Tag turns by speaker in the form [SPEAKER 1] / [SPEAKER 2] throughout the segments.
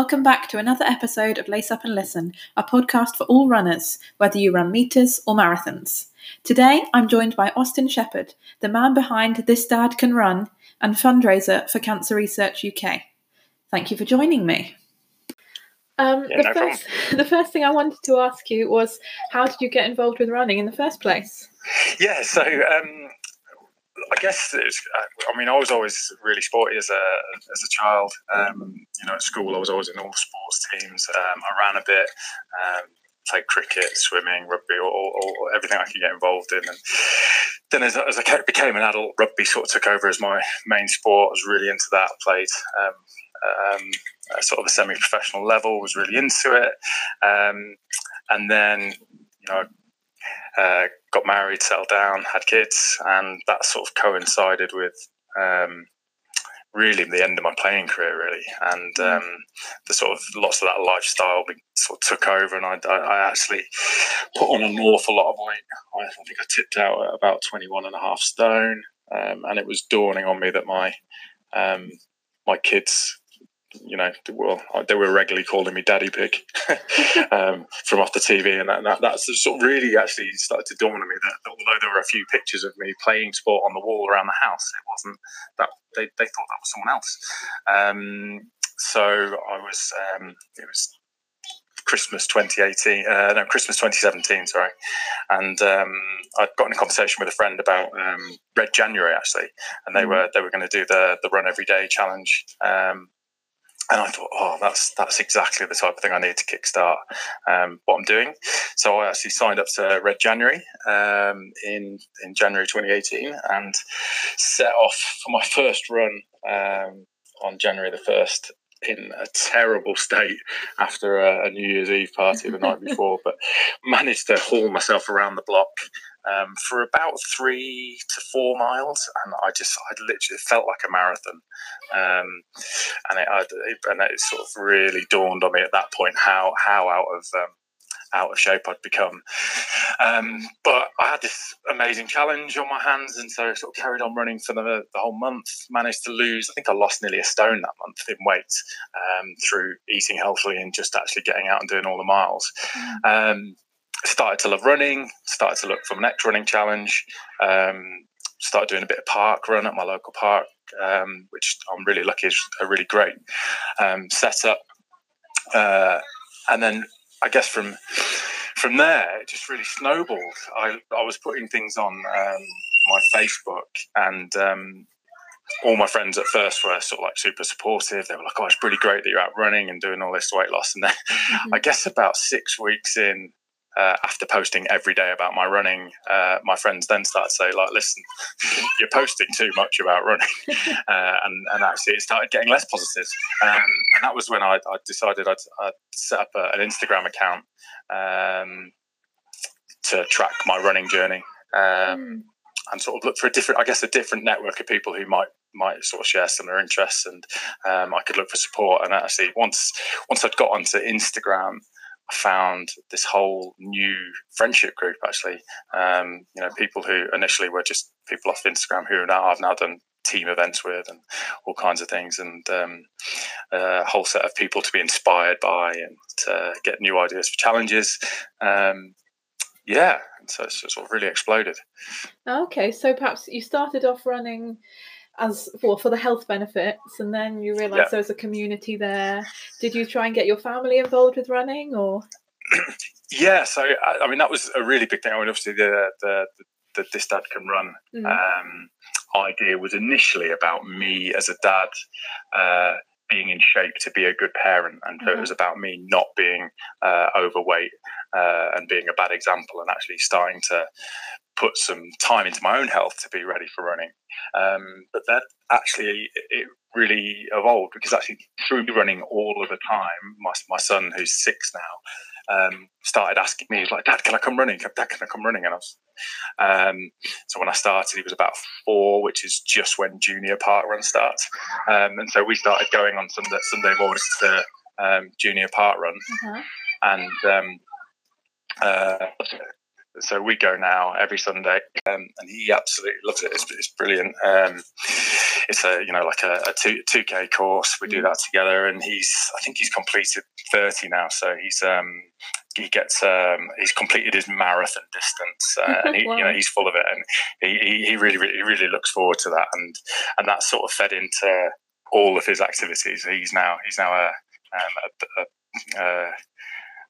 [SPEAKER 1] Hello, and welcome back to another episode of Lace Up and Listen, a podcast for all runners, whether you run meters or marathons. Today, I'm joined by Austin Shepherd, the man behind This Dad Can Run and fundraiser for Cancer Research UK. Thank you for joining me. Um,
[SPEAKER 2] Yeah,
[SPEAKER 1] the,
[SPEAKER 2] no
[SPEAKER 1] first, the first thing I wanted to ask you was how did you get involved with running in the first place?
[SPEAKER 2] Yeah, so um, I guess it's, I mean I was always really sporty as a as a child. Um, you know, at school I was always in all sports teams. Um, I ran a bit, um, played cricket, swimming, rugby, or, everything I could get involved in. And then as, as I became an adult, rugby sort of took over as my main sport. I was really into that. Played. Um, um, sort of a semi-professional level, was really into it, um, and then you know uh, got married, settled down, had kids, and that sort of coincided with um, really the end of my playing career, really, and um, the sort of lots of that lifestyle sort of took over, and I, I, I actually put on an awful lot of weight. I think I tipped out at about 21 and a half stone, um, and it was dawning on me that my um, my kids you know, well, they were regularly calling me Daddy Pig um, from off the TV, and that, that, that's sort of really actually started to dawn on me that although there were a few pictures of me playing sport on the wall around the house, it wasn't that they, they thought that was someone else. Um, so I was, um, it was Christmas 2018, uh, no, Christmas 2017, sorry. And um, I'd gotten a conversation with a friend about um, Red January actually, and they were they were going to do the the run every day challenge. And I thought, oh, that's that's exactly the type of thing I need to kickstart um, what I'm doing. So I actually signed up to Red January um, in in January 2018 and set off for my first run um, on January the first in a terrible state after a, a New Year's Eve party the night before, but managed to haul myself around the block um, for about three to four miles, and I just I literally felt like a marathon, um, and it, I, it and it sort of really dawned on me at that point how how out of um, out of shape I'd become. Um, but I had this amazing challenge on my hands, and so I sort of carried on running for the, the whole month. Managed to lose, I think I lost nearly a stone that month in weight um, through eating healthily and just actually getting out and doing all the miles. Um, started to love running, started to look for my next running challenge, um, started doing a bit of park run at my local park, um, which I'm really lucky is a really great um, setup. Uh, and then I guess from from there, it just really snowballed. I, I was putting things on um, my Facebook and um, all my friends at first were sort of like super supportive. They were like, oh, it's really great that you're out running and doing all this weight loss. And then I guess about six weeks in, uh, after posting every day about my running, uh, my friends then start to say, like, listen, you're posting too much about running. uh, and, and actually, it started getting less positive. Um, and that was when I, I decided I'd, I'd set up a, an Instagram account um, to track my running journey. Um, and sort of look for a different, I guess, a different network of people who might might sort of share similar interests, and um, I could look for support. And actually, once once I'd got onto Instagram, I found this whole new friendship group. Actually, um, you know, people who initially were just people off Instagram who now I've now done team events with and all kinds of things, and um, a whole set of people to be inspired by and to get new ideas for challenges. Um, yeah, and so it's sort of really exploded.
[SPEAKER 1] Okay, so perhaps you started off running as for for the health benefits, and then you realize
[SPEAKER 2] Yeah.
[SPEAKER 1] there was a community there. Did you try and get your family involved with running, or
[SPEAKER 2] Yeah, so I, I mean that was a really big thing. I mean, obviously the the the, the this dad can run
[SPEAKER 1] Mm.
[SPEAKER 2] um, idea was initially about me as a dad uh, being in shape to be a good parent, and so it
[SPEAKER 1] Mhm.
[SPEAKER 2] was about me not being uh, overweight uh, and being a bad example, and actually starting to put some time into my own health to be ready for running. Um, but that actually it really evolved because actually through running all of the time, my, my son who's six now um, started asking me, he's like, Dad, can I come running? Dad, can I come running? And I was, um, so when I started, he was about four, which is just when junior park run starts. Um, and so we started going on Sunday, Sunday mornings to um, junior park run.
[SPEAKER 1] Uh-huh.
[SPEAKER 2] And um, uh, so we go now every Sunday, um, and he absolutely loves it. It's, it's brilliant. Um, it's a you know like a, a two two k course. We do mm. that together, and he's I think he's completed thirty now, so he's um he gets um, he's completed his marathon distance uh, and he, wow. you know he's full of it and he, he really, really really looks forward to that and and that sort of fed into all of his activities he's now he's now a, um, a, a,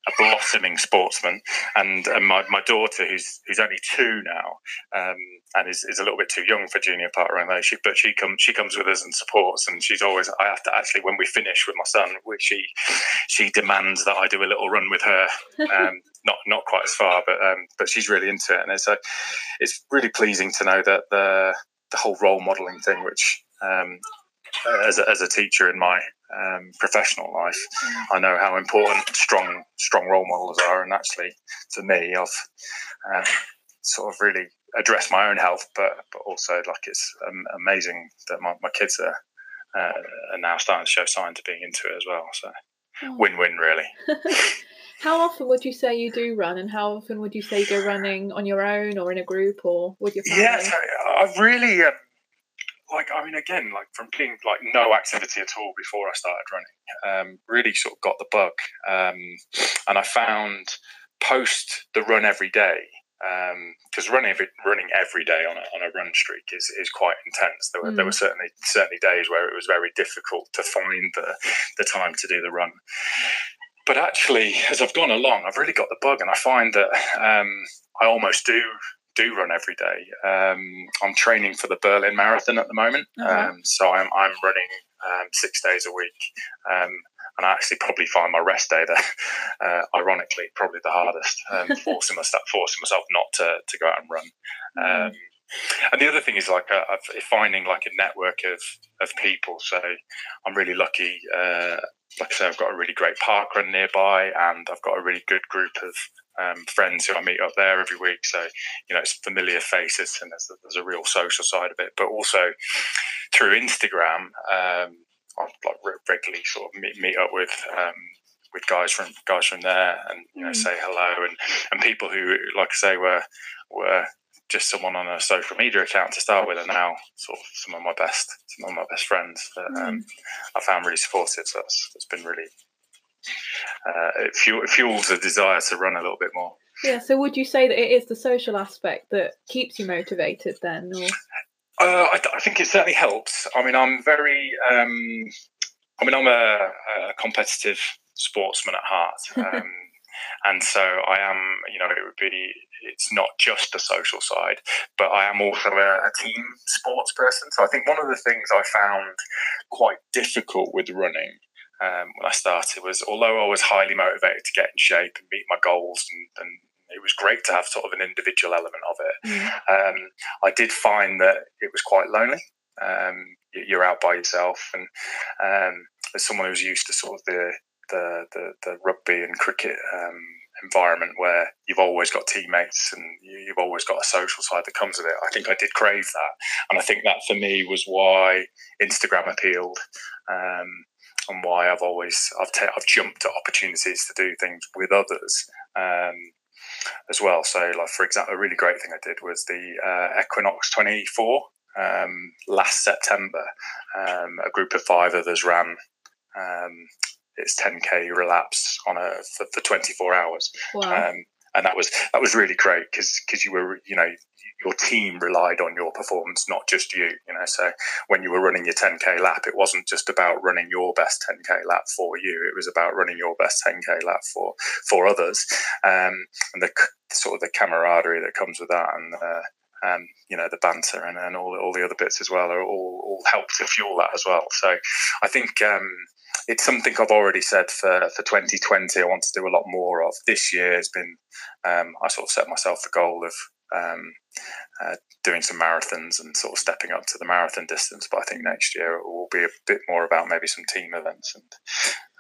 [SPEAKER 2] a blossoming sportsman, and, and my, my daughter, who's who's only two now, um, and is, is a little bit too young for junior parkrun though. She but she comes she comes with us and supports, and she's always I have to actually when we finish with my son, which she she demands that I do a little run with her. Um, not not quite as far, but um, but she's really into it, and it's a, it's really pleasing to know that the the whole role modelling thing, which um, as a, as a teacher in my um, professional life, I know how important strong strong role models are, and actually, for me, I've uh, sort of really addressed my own health, but but also like it's um, amazing that my, my kids are uh, are now starting to show signs of being into it as well. So oh. win win really.
[SPEAKER 1] how often would you say you do run, and how often would you say you go running on your own or in a group or with your family?
[SPEAKER 2] Yeah, so I've really. Uh, like I mean, again, like from being like no activity at all before I started running, um, really sort of got the bug, um, and I found post the run every day because um, running every, running every day on a, on a run streak is, is quite intense. There were, mm. there were certainly certainly days where it was very difficult to find the the time to do the run. But actually, as I've gone along, I've really got the bug, and I find that um, I almost do do run every day. Um, I'm training for the Berlin Marathon at the moment, uh-huh. um, so I'm I'm running um, six days a week, um, and I actually probably find my rest day there, uh, ironically, probably the hardest. Um, forcing myself forcing myself not to to go out and run. Mm. And the other thing is like uh, finding like a network of, of people. So I'm really lucky. Uh, like I say, I've got a really great park run nearby, and I've got a really good group of um, friends who I meet up there every week. So, you know, it's familiar faces and there's a, there's a real social side of it. But also through Instagram, um, I like regularly sort of meet, meet up with um, with guys from guys from there and you know mm. say hello and, and people who like I say were were just someone on a social media account to start with are now sort of some of my best some of my best friends that mm. um, I found really supportive. So that's, that's been really uh, it, fuel, fuels the desire to run a little bit more.
[SPEAKER 1] Yeah. So would you say that it is the social aspect that keeps you motivated then? Or?
[SPEAKER 2] Uh, I, I, think it certainly helps. I mean, I'm very. Um, I mean, I'm a, a, competitive sportsman at heart, um, and so I am. You know, it would be. It's not just the social side, but I am also a, a team sports person. So I think one of the things I found quite difficult with running um, when I started was although I was highly motivated to get in shape and meet my goals and, and it was great to have sort of an individual element of it. Mm. Um, I did find that it was quite lonely. Um, you're out by yourself, and um, as someone who's used to sort of the the, the, the rugby and cricket um, environment where you've always got teammates and you've always got a social side that comes with it. I think I did crave that, and I think that for me was why Instagram appealed. Um, and why I've always I've ta- I've jumped at opportunities to do things with others um, as well. So, like for example, a really great thing I did was the uh, Equinox 24 um, last September. Um, a group of five others ran um, its 10k relapse on a for, for 24 hours. Wow. Um, and that was that was really great because because you were you know your team relied on your performance, not just you. You know, so when you were running your 10k lap, it wasn't just about running your best 10k lap for you. It was about running your best 10k lap for for others, um, and the sort of the camaraderie that comes with that, and uh, um, you know the banter and, and all all the other bits as well are all all help to fuel that as well. So I think. Um, it's something I've already said for, for 2020. I want to do a lot more of. This year has been, um, I sort of set myself the goal of um, uh, doing some marathons and sort of stepping up to the marathon distance. But I think next year it will be a bit more about maybe some team events and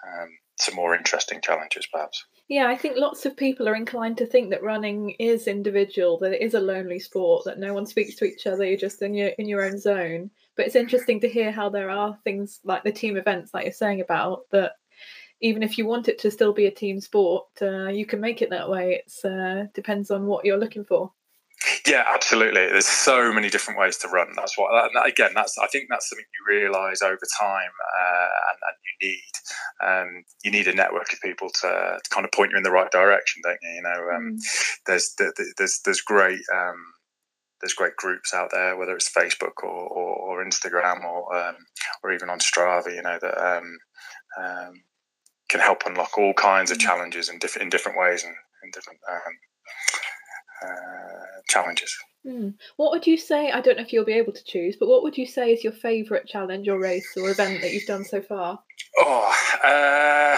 [SPEAKER 2] um, some more interesting challenges, perhaps.
[SPEAKER 1] Yeah, I think lots of people are inclined to think that running is individual, that it is a lonely sport, that no one speaks to each other, you're just in your in your own zone. But it's interesting to hear how there are things like the team events, like you're saying about that. Even if you want it to still be a team sport, uh, you can make it that way. It uh, depends on what you're looking for.
[SPEAKER 2] Yeah, absolutely. There's so many different ways to run. That's what. That, again, that's. I think that's something you realise over time, uh, and, and, you need. Um, you need a network of people to, to, kind of point you in the right direction, don't you? You know, um, mm. there's there's there's great. Um, there's great groups out there, whether it's Facebook or, or, or Instagram or um, or even on Strava, you know that um, um, can help unlock all kinds of mm. challenges in, diff- in different ways and in different um, uh, challenges.
[SPEAKER 1] Mm. What would you say? I don't know if you'll be able to choose, but what would you say is your favourite challenge or race or event that you've done so far?
[SPEAKER 2] Oh, uh,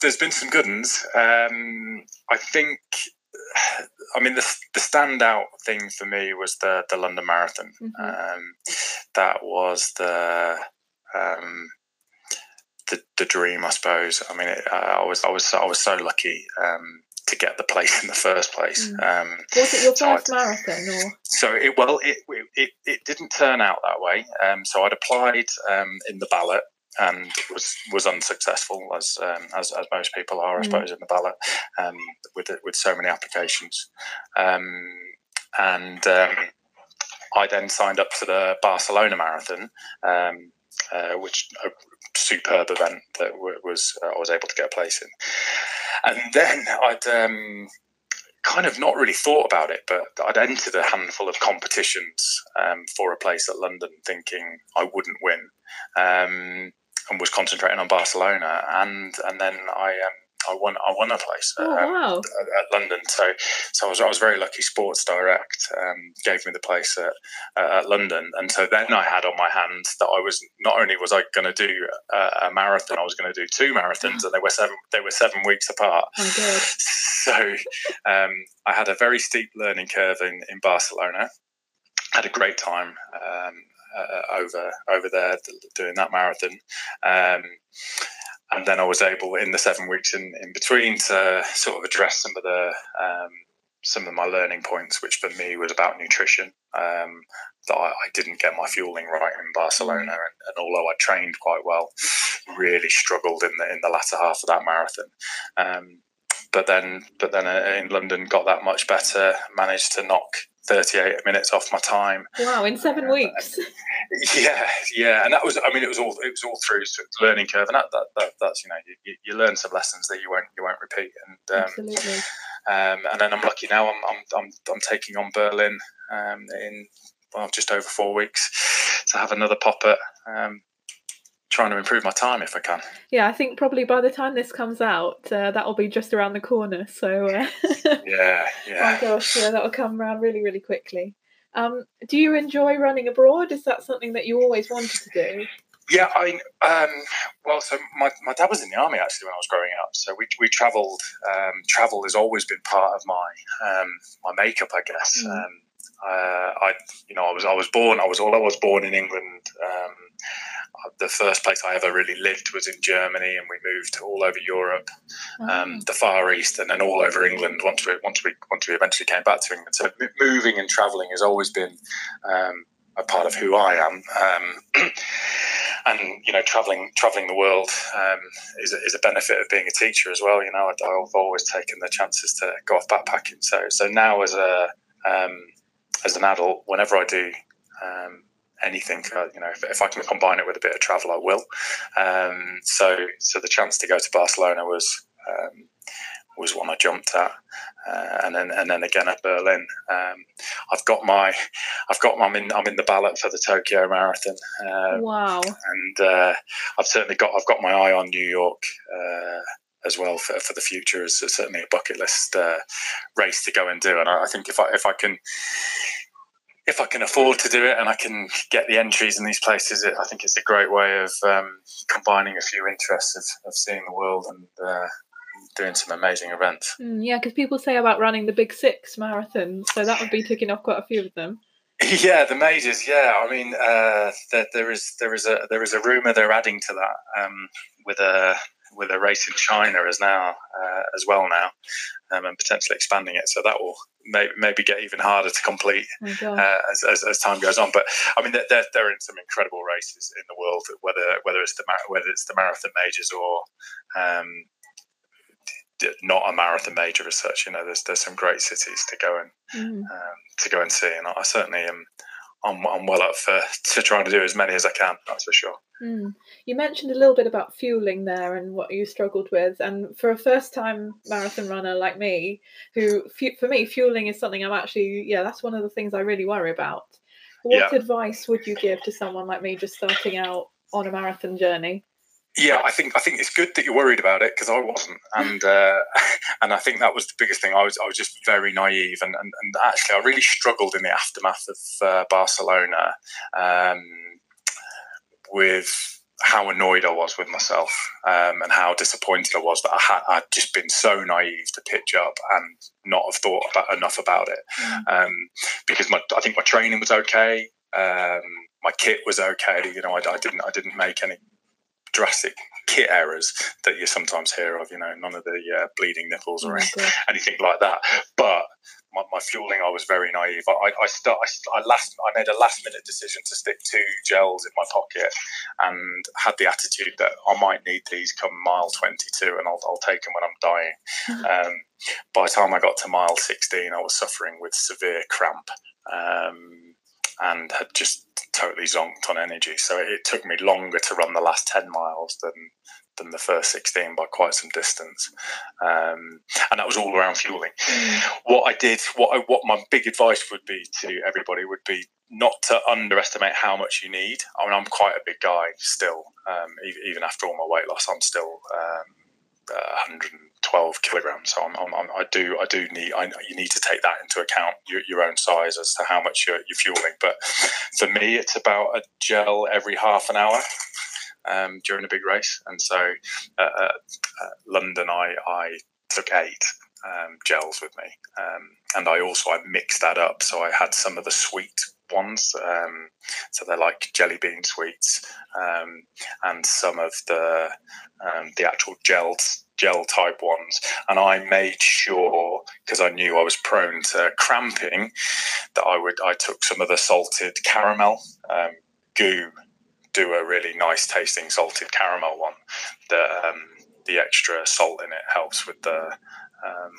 [SPEAKER 2] there's been some good ones. Um, I think I mean, the, the standout thing for me was the the London Marathon. Mm-hmm. Um, that was the um, the the dream, I suppose. I mean, it, I was I was I was so lucky um, to get the place in the first place. Mm.
[SPEAKER 1] Um, was it your first so marathon, or
[SPEAKER 2] so? It well, it, it it didn't turn out that way. Um, so I'd applied um, in the ballot and was was unsuccessful as um, as, as, most people are, I mm. suppose, in the ballot um, with with so many applications. Um, and um, I then signed up to the Barcelona Marathon, um, uh, which a superb event that was uh, I was able to get a place in. And then I'd um, kind of not really thought about it, but I'd entered a handful of competitions um, for a place at London, thinking I wouldn't win. Um, and was concentrating on Barcelona, and and then I um, I won I won a place
[SPEAKER 1] oh, at,
[SPEAKER 2] wow. at, at, London. So so I was I was very lucky. Sports Direct um, gave me the place at, at, London, and so then I had on my hands that I was not only was I going to do a, a, marathon, I was going to do two marathons, and they were seven they were seven weeks apart.
[SPEAKER 1] Oh,
[SPEAKER 2] so um, I had a very steep learning curve in in Barcelona. Had a great time. Uh, over over there doing that marathon. Um, and then I was able in the seven weeks in, in between to sort of address some of the um, some of my learning points, which for me was about nutrition. Um, that I, I, didn't get my fueling right in Barcelona, and, and, although I trained quite well, really struggled in the in the latter half of that marathon. Um, but then, but then uh, in London, got that much better. Managed to knock 38 minutes off my time.
[SPEAKER 1] Wow, in seven uh, weeks.
[SPEAKER 2] Yeah, yeah, and that was. I mean, it was all it was all through learning curve, and that, that, that that's you know you, you learn some lessons that you won't you won't repeat, and um,
[SPEAKER 1] absolutely.
[SPEAKER 2] Um, and then I'm lucky now. I'm I'm I'm, I'm taking on Berlin um, in well just over four weeks to have another pop at um, trying to improve my time if I can.
[SPEAKER 1] Yeah, I think probably by the time this comes out, uh, that'll be just around the corner. So uh,
[SPEAKER 2] yeah, yeah.
[SPEAKER 1] Oh gosh, yeah, that'll come around really, really quickly. Um, do you enjoy running abroad? Is that something that you always wanted to do?
[SPEAKER 2] Yeah, I um, well, so my, my dad was in the army actually when I was growing up, so we we travelled. Um, travel has always been part of my um, my makeup, I guess. Mm. Um, uh, I you know I was I was born I was all I was born in England. The first place I ever really lived was in Germany, and we moved all over Europe, um, the Far East, and then all over England. Once we once we once we eventually came back to England, so moving and travelling has always been um, a part of who I am. Um, and you know, traveling traveling the world um, is, a, is a benefit of being a teacher as well. You know, I've always taken the chances to go off backpacking. So so now as a um, as an adult, whenever I do um, anything. Uh, you know, if, if, I can combine it with a bit of travel, I will. Um, so, so the chance to go to Barcelona was um, was one I jumped at, uh, and then and then again at Berlin. Um, I've got my, I've got my, I'm in I'm in the ballot for the Tokyo Marathon.
[SPEAKER 1] Um, wow!
[SPEAKER 2] And uh, I've certainly got I've got my eye on New York. Uh, as well for, for the future is certainly a bucket list uh, race to go and do, and I, I think if I if I can if I can afford to do it and I can get the entries in these places, it, I think it's a great way of um, combining a few interests of, of seeing the world and uh, doing some amazing events.
[SPEAKER 1] Mm, yeah, because people say about running the Big Six marathons, so that would be ticking off quite a few of them.
[SPEAKER 2] Yeah, the majors. Yeah, I mean, uh, there, there is there is a there is a rumor they're adding to that um, with a with a race in China as now uh, as well now, um, and potentially expanding it. So that will may, maybe get even harder to complete oh uh, as, as, as, time goes on. But I mean, they're, they're in some incredible races in the world, whether whether it's the whether it's the marathon majors or um, not a marathon major as such. You know, there's there's some great cities to go and mm. um, to go and see, and I certainly am. I'm, I'm well up for to trying to do as many as I can. That's for sure.
[SPEAKER 1] Mm. You mentioned a little bit about fueling there and what you struggled with, and for a first-time marathon runner like me, who for me fueling is something I'm actually yeah that's one of the things I really worry about. What yeah. advice would you give to someone like me just starting out on a marathon journey?
[SPEAKER 2] Yeah, I think I think it's good that you're worried about it because I wasn't, and uh, and I think that was the biggest thing. I was I was just very naive, and and, and actually I really struggled in the aftermath of uh, Barcelona um, with how annoyed I was with myself um, and how disappointed I was that I had I'd just been so naive to pitch up and not have thought about enough about it mm. um, because my I think my training was okay. Um, my kit was okay. You know, I, I, didn't I didn't make any drastic kit errors that you sometimes hear of. You know, none of the uh, bleeding nipples or oh anything like that. But my, my, fueling, I was very naive. I, I, start, I, I, last, I made a last minute decision to stick two gels in my pocket, and had the attitude that I might need these come mile 22, and I'll, I'll take them when I'm dying. Um, by the time I got to mile 16, I was suffering with severe cramp. Um, and had just totally zonked on energy. So it took me longer to run the last 10 miles than than the first 16 by quite some distance. Um, and that was all around fueling. What I did, what I, what my big advice would be to everybody would be not to underestimate how much you need. I mean, I'm quite a big guy still, um, even after all my weight loss, I'm still um, 112 kilograms. So I'm, I'm, i do I do need I, you need to take that into account your, your own size as to how much you're, you're fueling. But for me, it's about a gel every half an hour. Um, during a big race, and so uh, uh, uh London, I, I took eight um, gels with me, um, and I also I mixed that up. So I had some of the sweet ones. Um, so they're like jelly bean sweets, um, and some of the um, the actual gels gel type ones. And I made sure because I knew I was prone to cramping that I would I took some of the salted caramel um, GU. Do a really nice tasting salted caramel one. The um, the extra salt in it helps with the um,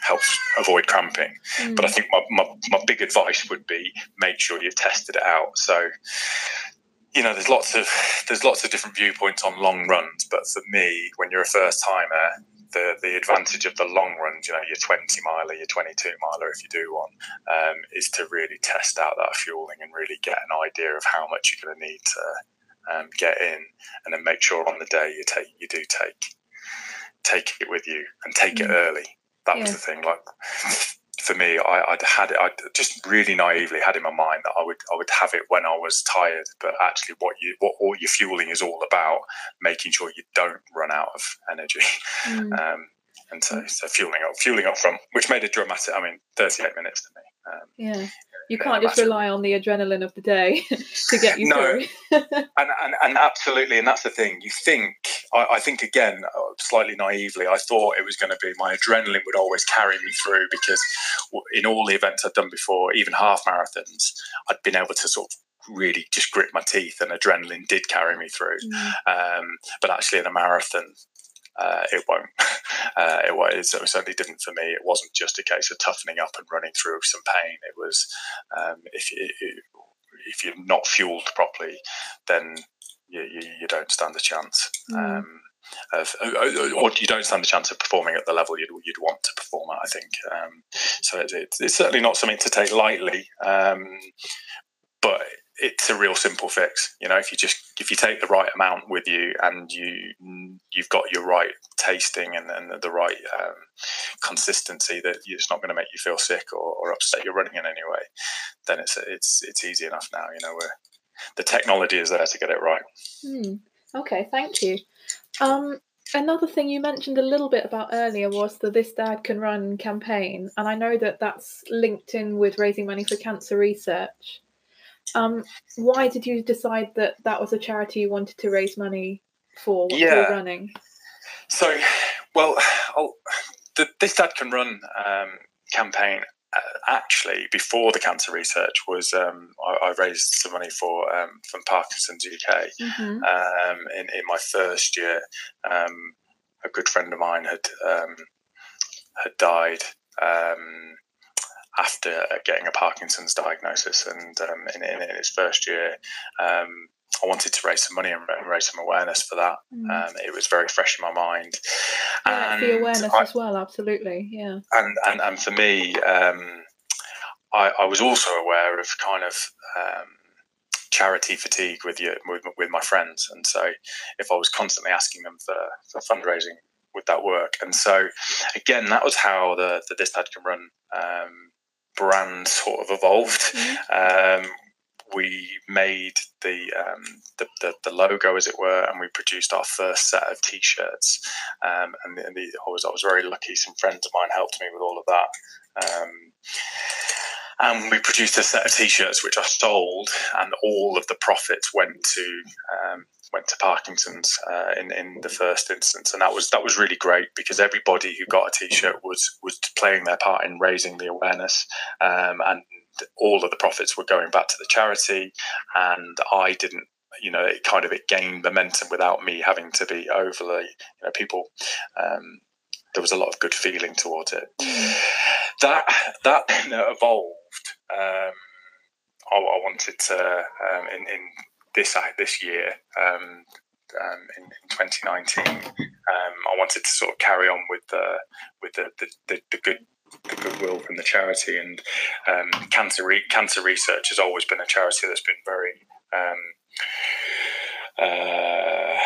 [SPEAKER 2] helps avoid cramping. Mm. But I think my, my, my big advice would be make sure you've tested it out. So, you know, there's lots of there's lots of different viewpoints on long runs, but for me, when you're a first timer, the the advantage of the long runs, you know, your 20 miler, your 22 miler, if you do one, um, is to really test out that fueling and really get an idea of how much you're going to need to um, get in, and then make sure on the day you take you do take take it with you and take mm. it early that yeah. was the thing. Like for me, I, would had it. I just really naively had in my mind that I would I would have it when I was tired. But actually, what you what all your fueling is all about, making sure you don't run out of energy. Mm. Um, and so, so fueling up, fueling up from, which made it dramatic. I mean, 38 minutes to me.
[SPEAKER 1] Um, yeah you can't just rely on the adrenaline of the day to get you no.
[SPEAKER 2] through. and, and, and absolutely, and that's the thing. You think, I, I, think again, uh, slightly naively, I thought it was going to be my adrenaline would always carry me through because in all the events I'd done before, even half marathons, I'd been able to sort of really just grit my teeth and adrenaline did carry me through. Mm. Um, but actually, in a marathon, uh, it won't. Uh, it, it, certainly didn't for me. It wasn't just a case of toughening up and running through some pain. It was um, if you, if you're not fueled properly, then you, you, you don't stand a chance. Mm. Um, of, or you don't stand a chance of performing at the level you'd, you'd want to perform at. I think um, so. It, it, it's certainly not something to take lightly, um, but it's a real simple fix. You know, if you just if you take the right amount with you and you you've got your right tasting and, and the right um, consistency that it's not going to make you feel sick or, or, upset you're running in any way, then it's it's it's easy enough now. You know, where the technology is there to get it right.
[SPEAKER 1] Hmm. Okay, thank you. Um, another thing you mentioned a little bit about earlier was the This Dad Can Run campaign, and I know that that's linked in with raising money for cancer research. Um, why did you decide that that was a charity you wanted to raise money for? yeah. running?
[SPEAKER 2] So, well, I'll, the This Dad Can Run um, campaign uh, actually before the cancer research was um, I, I, raised some money for um, from Parkinson's UK mm-hmm. um, in, in my first year. Um, a good friend of mine had um, had died um, after getting a Parkinson's diagnosis, and um, in, in, in, his first year, um, I wanted to raise some money and raise some awareness for that. Mm. it was very fresh in my mind.
[SPEAKER 1] Yeah, and the awareness I, as well, absolutely, yeah.
[SPEAKER 2] And and, and for me, um, I, I, was also aware of kind of um, charity fatigue with you with, with my friends, and so if I was constantly asking them for, for fundraising, would that work? And so again, that was how the the This Dad Can Run um, brand sort of evolved. Mm-hmm. Um, we made the, um, the, the, the logo, as it were, and we produced our first set of T-shirts. Um, and, the, and the, I was I was very lucky. Some friends of mine helped me with all of that. Um, and we produced a set of T-shirts which I sold, and all of the profits went to um, went to Parkinson's uh, in in the first instance, and that was that was really great because everybody who got a T-shirt was was playing their part in raising the awareness, um, and all of the profits were going back to the charity, and I didn't you know it kind of it gained momentum without me having to be overly you know people um, there was a lot of good feeling towards it. That that you know, evolved. Um, I, I, wanted to um, in, in this uh, this year um, um, in, in, 2019 um, I wanted to sort of carry on with the with the, the, the, the good the goodwill from the charity. And um, cancer re- cancer research has always been a charity that's been very um, uh,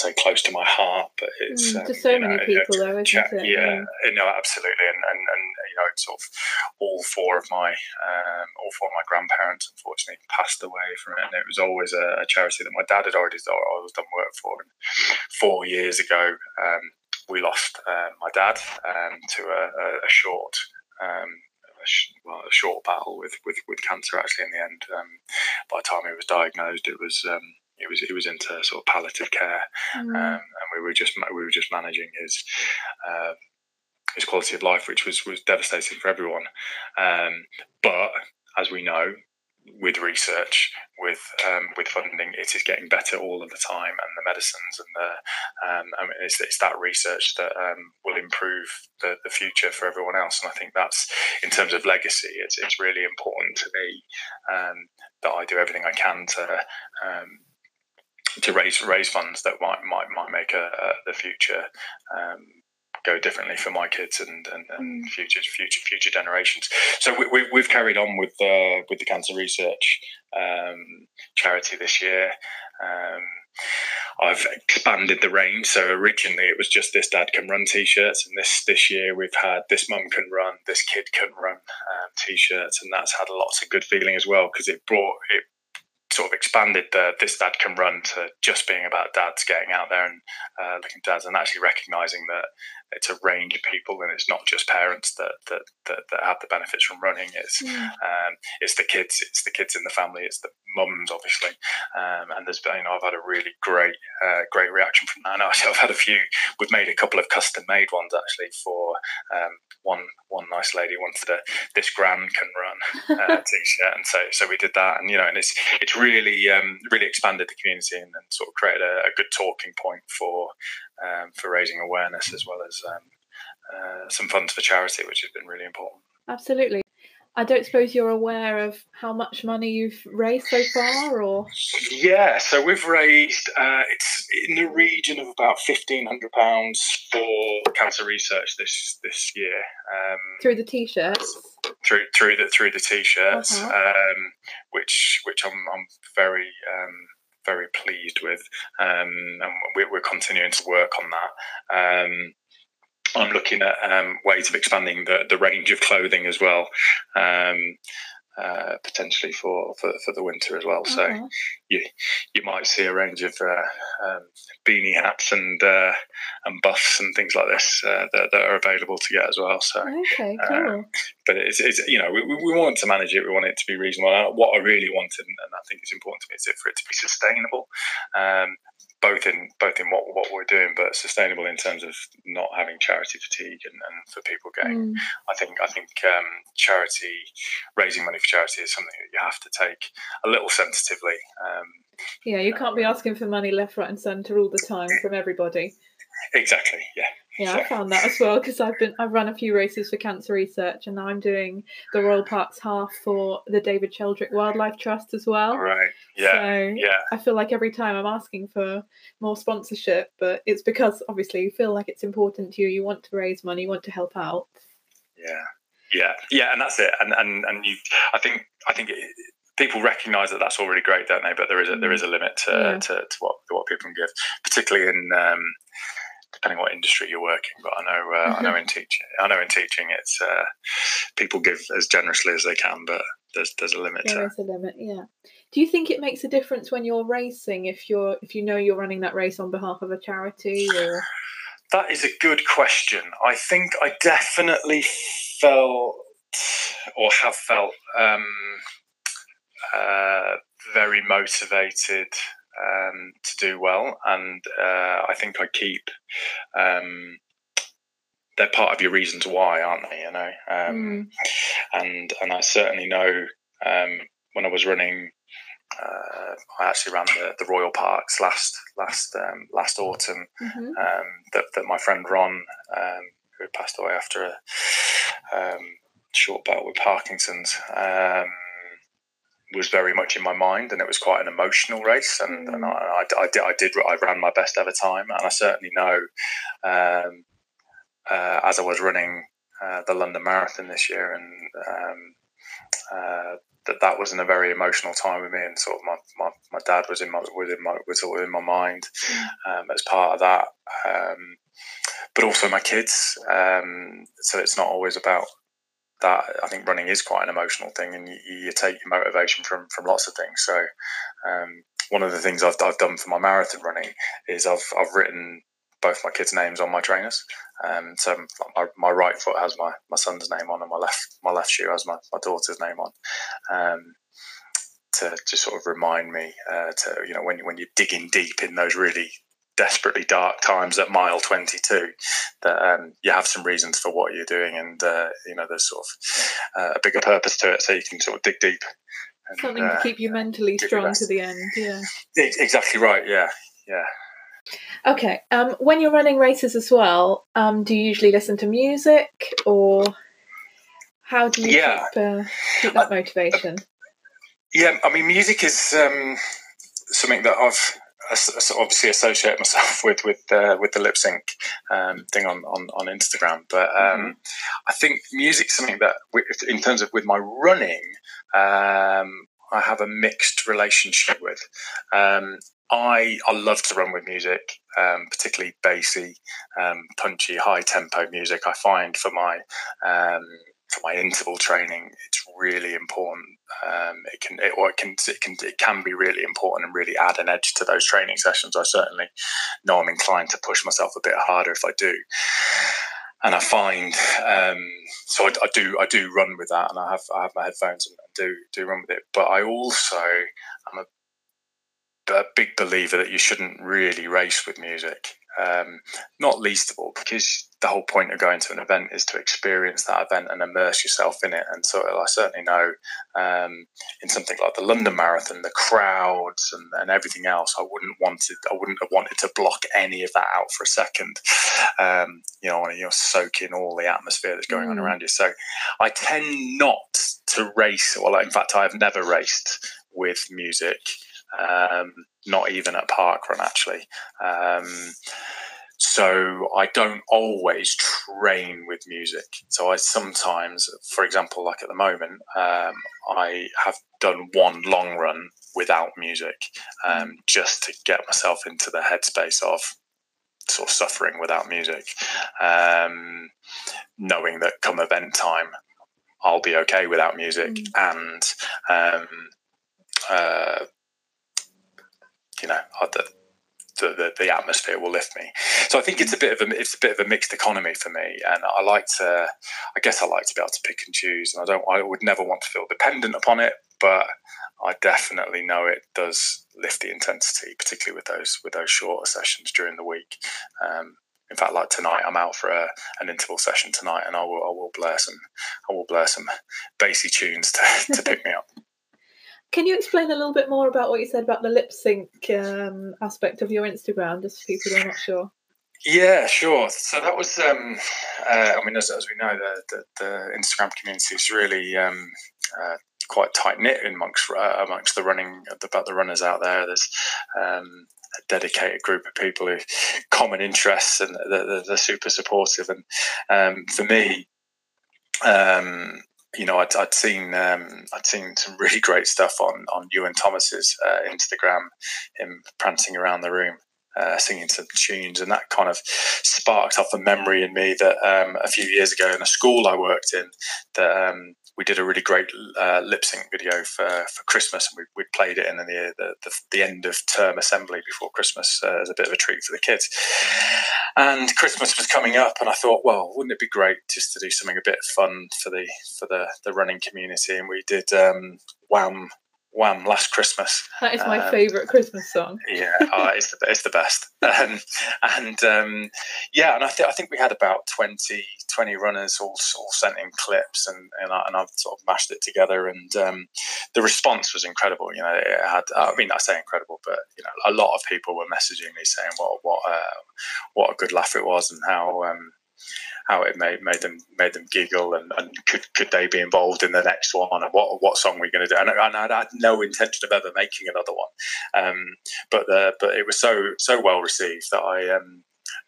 [SPEAKER 2] say close to my heart, but it's
[SPEAKER 1] mm, um, so many know, people though, isn't
[SPEAKER 2] chat,
[SPEAKER 1] it?
[SPEAKER 2] Yeah, yeah, no, absolutely, and, and and you know, sort of all four of my um, all four of my grandparents unfortunately passed away from it, and it was always a, a charity that my dad had already always done work for. And four years ago, um, we lost uh, my dad um, to a, a short. Um, a well, a short battle with, with, with cancer. Actually, in the end, um, by the time he was diagnosed, it was um, it was it was into sort of palliative care, mm. um, and we were just we were just managing his uh, his quality of life, which was was devastating for everyone. Um, but as we know, with research, with um, with funding, it is getting better all of the time, and the medicines and the um, I mean, it's, it's, that research that um, will improve the, the future for everyone else. And I think that's in terms of legacy, it's it's really important to me um, that I do everything I can to um, to raise raise funds that might might might make a, a the future um, go differently for my kids and, and, and, mm. future future future generations. So we, we, have carried on with the with the cancer research um, charity this year. Um, I've expanded the range. So originally it was just this dad can run t-shirts, and this this year we've had this mum can run, this kid can run um, t-shirts, and that's had lots of good feeling as well because it brought it sort of expanded the this dad can run to just being about dads getting out there and uh, looking dads and actually recognizing that it's a range of people and it's not just parents that that, that, that have the benefits from running. It's mm. um, it's the kids it's the kids in the family it's the mums obviously. Um, and there's been you know I've had a really great uh, great reaction from that. And I've had a few we've made a couple of custom made ones actually for um, one one nice lady wanted a this grand can run uh, t-shirt. And so so we did that. And you know and it's it's really um, really expanded the community and, and sort of created a, a, good talking point for um, for raising awareness as well as um, uh, some funds for charity which has been really important
[SPEAKER 1] absolutely I don't suppose you're aware of how much money you've raised so far, or
[SPEAKER 2] yeah. So we've raised uh, it's in the region of about fifteen hundred pounds for cancer research this this year um,
[SPEAKER 1] through the t-shirts.
[SPEAKER 2] Through through the through the t-shirts, uh-huh. um, which which I'm I'm very um, very pleased with, um, and we're, we're, continuing to work on that. Um, I'm looking at um, ways of expanding the, the range of clothing as well, um, uh, potentially for, for, for the winter as well. So uh-huh. you you might see a range of uh, um, beanie hats and uh, and buffs and things like this uh, that, that, are available to get as well. So
[SPEAKER 1] okay, uh, cool.
[SPEAKER 2] but it's, it's you know we, we want to manage it. We want it to be reasonable. What I really wanted, and I think it's important to me, is for it to be sustainable. Um, both in both in what, what we're doing, but sustainable in terms of not having charity fatigue and, and for people getting. Mm. I think I think um, charity raising money for charity is something that you have to take a little sensitively. Um,
[SPEAKER 1] yeah, you can't be asking for money left, right, and centre all the time from everybody.
[SPEAKER 2] Exactly. Yeah.
[SPEAKER 1] Yeah, I found that as well because I've been I've run a few races for cancer research, and now I'm doing the Royal Parks half for the David Sheldrick Wildlife Trust as well.
[SPEAKER 2] Right. Yeah.
[SPEAKER 1] So
[SPEAKER 2] yeah.
[SPEAKER 1] I feel like every time I'm asking for more sponsorship, but it's because obviously you feel like it's important to you. You want to raise money, you want to help out.
[SPEAKER 2] Yeah. Yeah. Yeah. And that's it. And and and you, I think I think it, people recognise that that's already great, don't they? But there is a, there is a limit to,
[SPEAKER 1] Yeah.
[SPEAKER 2] to, to what to what people can give, particularly in um, depending what industry you're working. But I know uh, I know in teaching, I know in teaching, it's uh, people give as generously as they can, but there's there's a limit
[SPEAKER 1] There is a limit, yeah. Do you think it makes a difference when you're racing if you're if you know you're running that race on behalf of a charity or
[SPEAKER 2] That is a good question. I think I definitely felt or have felt um, uh, very motivated um, to do well, and uh, I think I keep. Um, they're part of your reasons why, aren't they? You know, um,
[SPEAKER 1] Mm.
[SPEAKER 2] and and I certainly know um, when I was running. Uh, I actually ran the, the Royal Parks last last um, last autumn,
[SPEAKER 1] Mhm.
[SPEAKER 2] um, that, that my friend Ron, um, who had passed away after a um, short bout with Parkinson's, um, was very much in my mind, and it was quite an emotional race. And, and I, I, I did, I did, I ran my best ever time, and I certainly know um, uh, as I was running uh, the London Marathon this year, and um, uh, that that was in a very emotional time with me, and sort of my, my, my dad was in my was in my was sort of in my mind um, as part of that, um, but also my kids. Um, so it's not always about that. I think running is quite an emotional thing, and you, you take your motivation from from lots of things. So um, one of the things I've, I've done for my marathon running is I've I've written both my kids' names on my trainers. Um, so my, my right foot has my, my son's name on, and my left my left shoe has my, my daughter's name on. Um, to just sort of remind me uh, to you know when when you're digging deep in those really desperately dark times at mile 22 that um, you have some reasons for what you're doing and uh, you know there's sort of uh, a bigger purpose to it so you can sort of dig deep and,
[SPEAKER 1] something
[SPEAKER 2] uh,
[SPEAKER 1] to keep you mentally strong to the end. Yeah.
[SPEAKER 2] exactly right yeah yeah
[SPEAKER 1] Okay. Um, when you're running races as well, um, do you usually listen to music or how do you
[SPEAKER 2] Yeah.
[SPEAKER 1] keep uh, keep that motivation?
[SPEAKER 2] Yeah, I mean, music is um, something that I've obviously associate myself with with uh, with the lip sync um, thing on, on on Instagram. But um, I think music's something that, in terms of with my running, um, I have a mixed relationship with. Um, I I love to run with music, um, particularly bassy, um, punchy, high tempo music. I find for my um, for my interval training, it's really important. Um, it can, it, or it can, it can, it can be really important and really add an edge to those training sessions. I certainly know I'm inclined to push myself a bit harder if I do. And I find, um, so I, I do, I do run with that, and I have, I have my headphones and do, do run with it. But I also am a, a big believer that you shouldn't really race with music. Um, not least of all because the whole point of going to an event is to experience that event and immerse yourself in it. And so I certainly know um, in something like the London Marathon, the crowds and, and everything else, I wouldn't wanted, I wouldn't have wanted to block any of that out for a second. Um, you know, I you know, soak in all the atmosphere that's going on
[SPEAKER 1] Mm.
[SPEAKER 2] around you. So I tend not to race. Well, in fact, I've never raced with music. Um, not even at park run actually. Um, so I don't always train with music. So I sometimes, for example, like at the moment, um, I have done one long run without music, um, just to get myself into the headspace of sort of suffering without music, um, knowing that come event time, I'll be okay without music, and um, uh, you know, the, the, the, the atmosphere will lift me. So I think it's a bit of a it's a bit of a mixed economy for me, and I like to, I guess I like to be able to pick and choose, and I don't, I would never want to feel dependent upon it, but I definitely know it does lift the intensity, particularly with those with those shorter sessions during the week. Um, in fact, like tonight, I'm out for a, an interval session tonight, and I will I will blare some I will blare some bassy tunes to, to pick me up.
[SPEAKER 1] Can you explain a little bit more about what you said about the lip sync um, aspect of your Instagram, just for people who are not sure?
[SPEAKER 2] Yeah, sure. So that was, um, uh, I mean, as, as we know, the, the, the Instagram community is really um, uh, quite tight knit amongst uh, amongst the running about the runners out there. There's um, a dedicated group of people who common interests and they're, they're super supportive. And um, for me, um, you know, I'd, I'd seen um, I'd seen some really great stuff on on Ewan Thomas's uh, Instagram, him prancing around the room. Uh, singing some tunes, and that kind of sparked off a memory in me that um, a few years ago in a school I worked in, that um, we did a really great uh, lip sync video for, for Christmas, and we, we played it in the, the, the, the end of term assembly before Christmas uh, as a bit of a treat for the kids. And Christmas was coming up, and I thought, well, wouldn't it be great just to do something a bit fun for the for the, the running community? And we did um, Wham Wham! Last Christmas.
[SPEAKER 1] That is my um, favourite Christmas song.
[SPEAKER 2] yeah, oh, it's the it's the best. Um, and um, yeah, and I think I think we had about 20, 20 runners all, all sent in clips, and and, I, and I've sort of mashed it together, and um, the response was incredible. You know, it had I mean I say incredible, but you know a lot of people were messaging me saying what what uh, what a good laugh it was, and how um, how it made made them made them giggle and, and could could they be involved in the next one? And what what song we're going to do? And, and I had no intention of ever making another one. Um, but the, but it was so so well received that I um,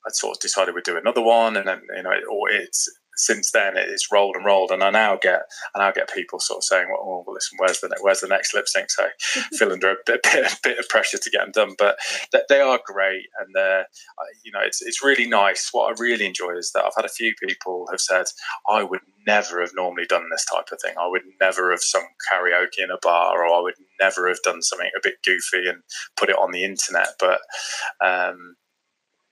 [SPEAKER 2] I sort of decided we'd do another one and then you know it, it's since then it's rolled and rolled, and I now get I now get people sort of saying, "Well, well listen, where's the where's the next lip sync?" So feel under a bit, bit, bit of pressure to get them done, but they are great, and they're you know it's it's really nice. What I really enjoy is that I've had a few people have said, "I would never have normally done this type of thing. I would never have sung karaoke in a bar, or I would never have done something a bit goofy and put it on the internet." But um,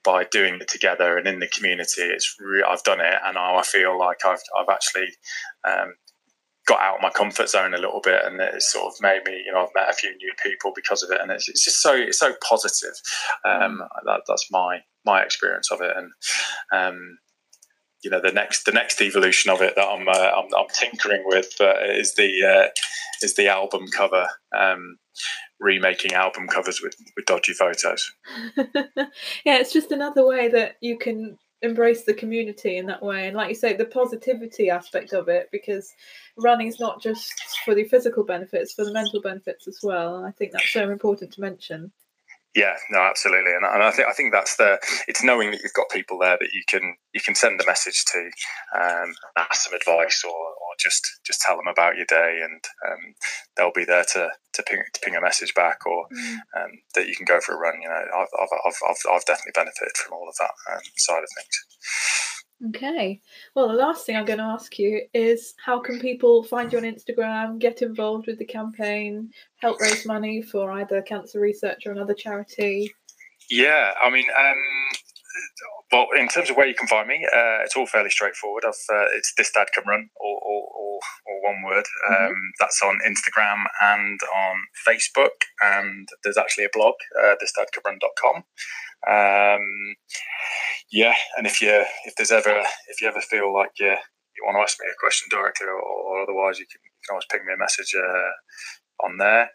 [SPEAKER 2] by doing it together and in the community, it's re- I've done it, and now I feel like I've I've actually um, got out of my comfort zone a little bit, and it's sort of made me, you know, I've met a few new people because of it, and it's, it's just so it's so positive. Um, that, that's my my experience of it, and um, you know, the next the next evolution of it that I'm uh, I'm, I'm, tinkering with uh, is the uh, is the album cover. Um, remaking album covers with, with dodgy photos.
[SPEAKER 1] yeah, it's just another way that you can embrace the community in that way. And like you say, the positivity aspect of it, because running is not just for the physical benefits, for the mental benefits as well. And I think that's so important to mention.
[SPEAKER 2] Yeah, no, absolutely, and, and I think I think that's the it's knowing that you've got people there that you can you can send a message to, um, ask some advice, or, or just just tell them about your day, and um, they'll be there to to ping, to ping a message back, or mm. um, that you can go for a run. You know, I've I've I've, I've definitely benefited from all of that um, side of things.
[SPEAKER 1] Okay. Well, the last thing I'm going to ask you is how can people find you on Instagram, get involved with the campaign, help raise money for either cancer research or another charity?
[SPEAKER 2] Yeah, I mean, um, well, in terms of where you can find me, uh, it's all fairly straightforward. Uh, it's this dad can run, or, or, or, or one word. Mm-hmm. Um, that's on Instagram and on Facebook, and there's actually a blog, uh, thisdadcanrun.com. Um, yeah, and if you if there's ever if you ever feel like you you want to ask me a question directly, or, or otherwise you can, you can always ping me a message uh, on there.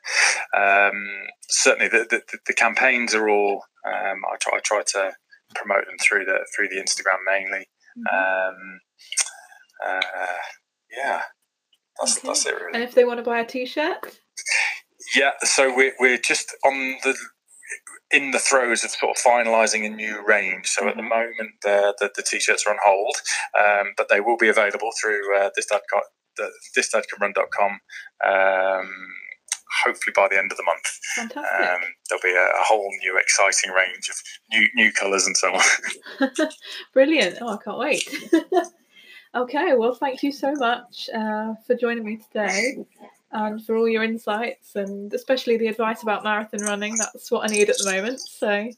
[SPEAKER 2] Um, certainly, the, the, the campaigns are all um, I try I try to promote them through the through the Instagram mainly. Mm-hmm. Um, uh, yeah, that's okay. that's it really.
[SPEAKER 1] And if they want to buy a T-shirt.
[SPEAKER 2] Yeah, so we're, we're just on the in the throes of sort of finalising a new range. So at the mm-hmm. moment, the, the, the t-shirts are on hold, um, but they will be available through uh, this thisdadcanrun.com. Um, hopefully by the end of the month.
[SPEAKER 1] Fantastic. Um,
[SPEAKER 2] there'll be a, a, whole new exciting range of new new colours and so on.
[SPEAKER 1] Brilliant! Oh, I can't wait. okay, well, thank you so much uh, for joining me today and for all your insights and especially the advice about marathon running. That's what I need at the moment. So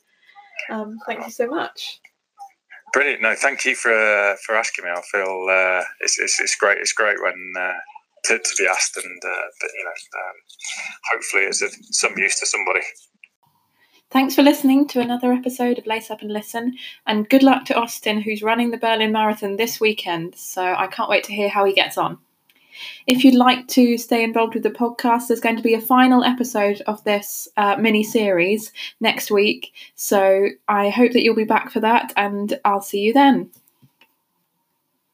[SPEAKER 1] um, thank you so much.
[SPEAKER 2] Brilliant. No, thank you for uh, for asking me. I feel uh, it's, it's, it's great. It's great when uh, to, to, be asked, and uh, but you know, um, hopefully it's of some use to somebody.
[SPEAKER 1] Thanks for listening to another episode of Lace Up and Listen, and good luck to Austin, who's running the Berlin Marathon this weekend. So I can't wait to hear how he gets on. If you'd like to stay involved with the podcast, there's going to be a final episode of this uh, mini series next week. So I hope that you'll be back for that, and I'll see you then.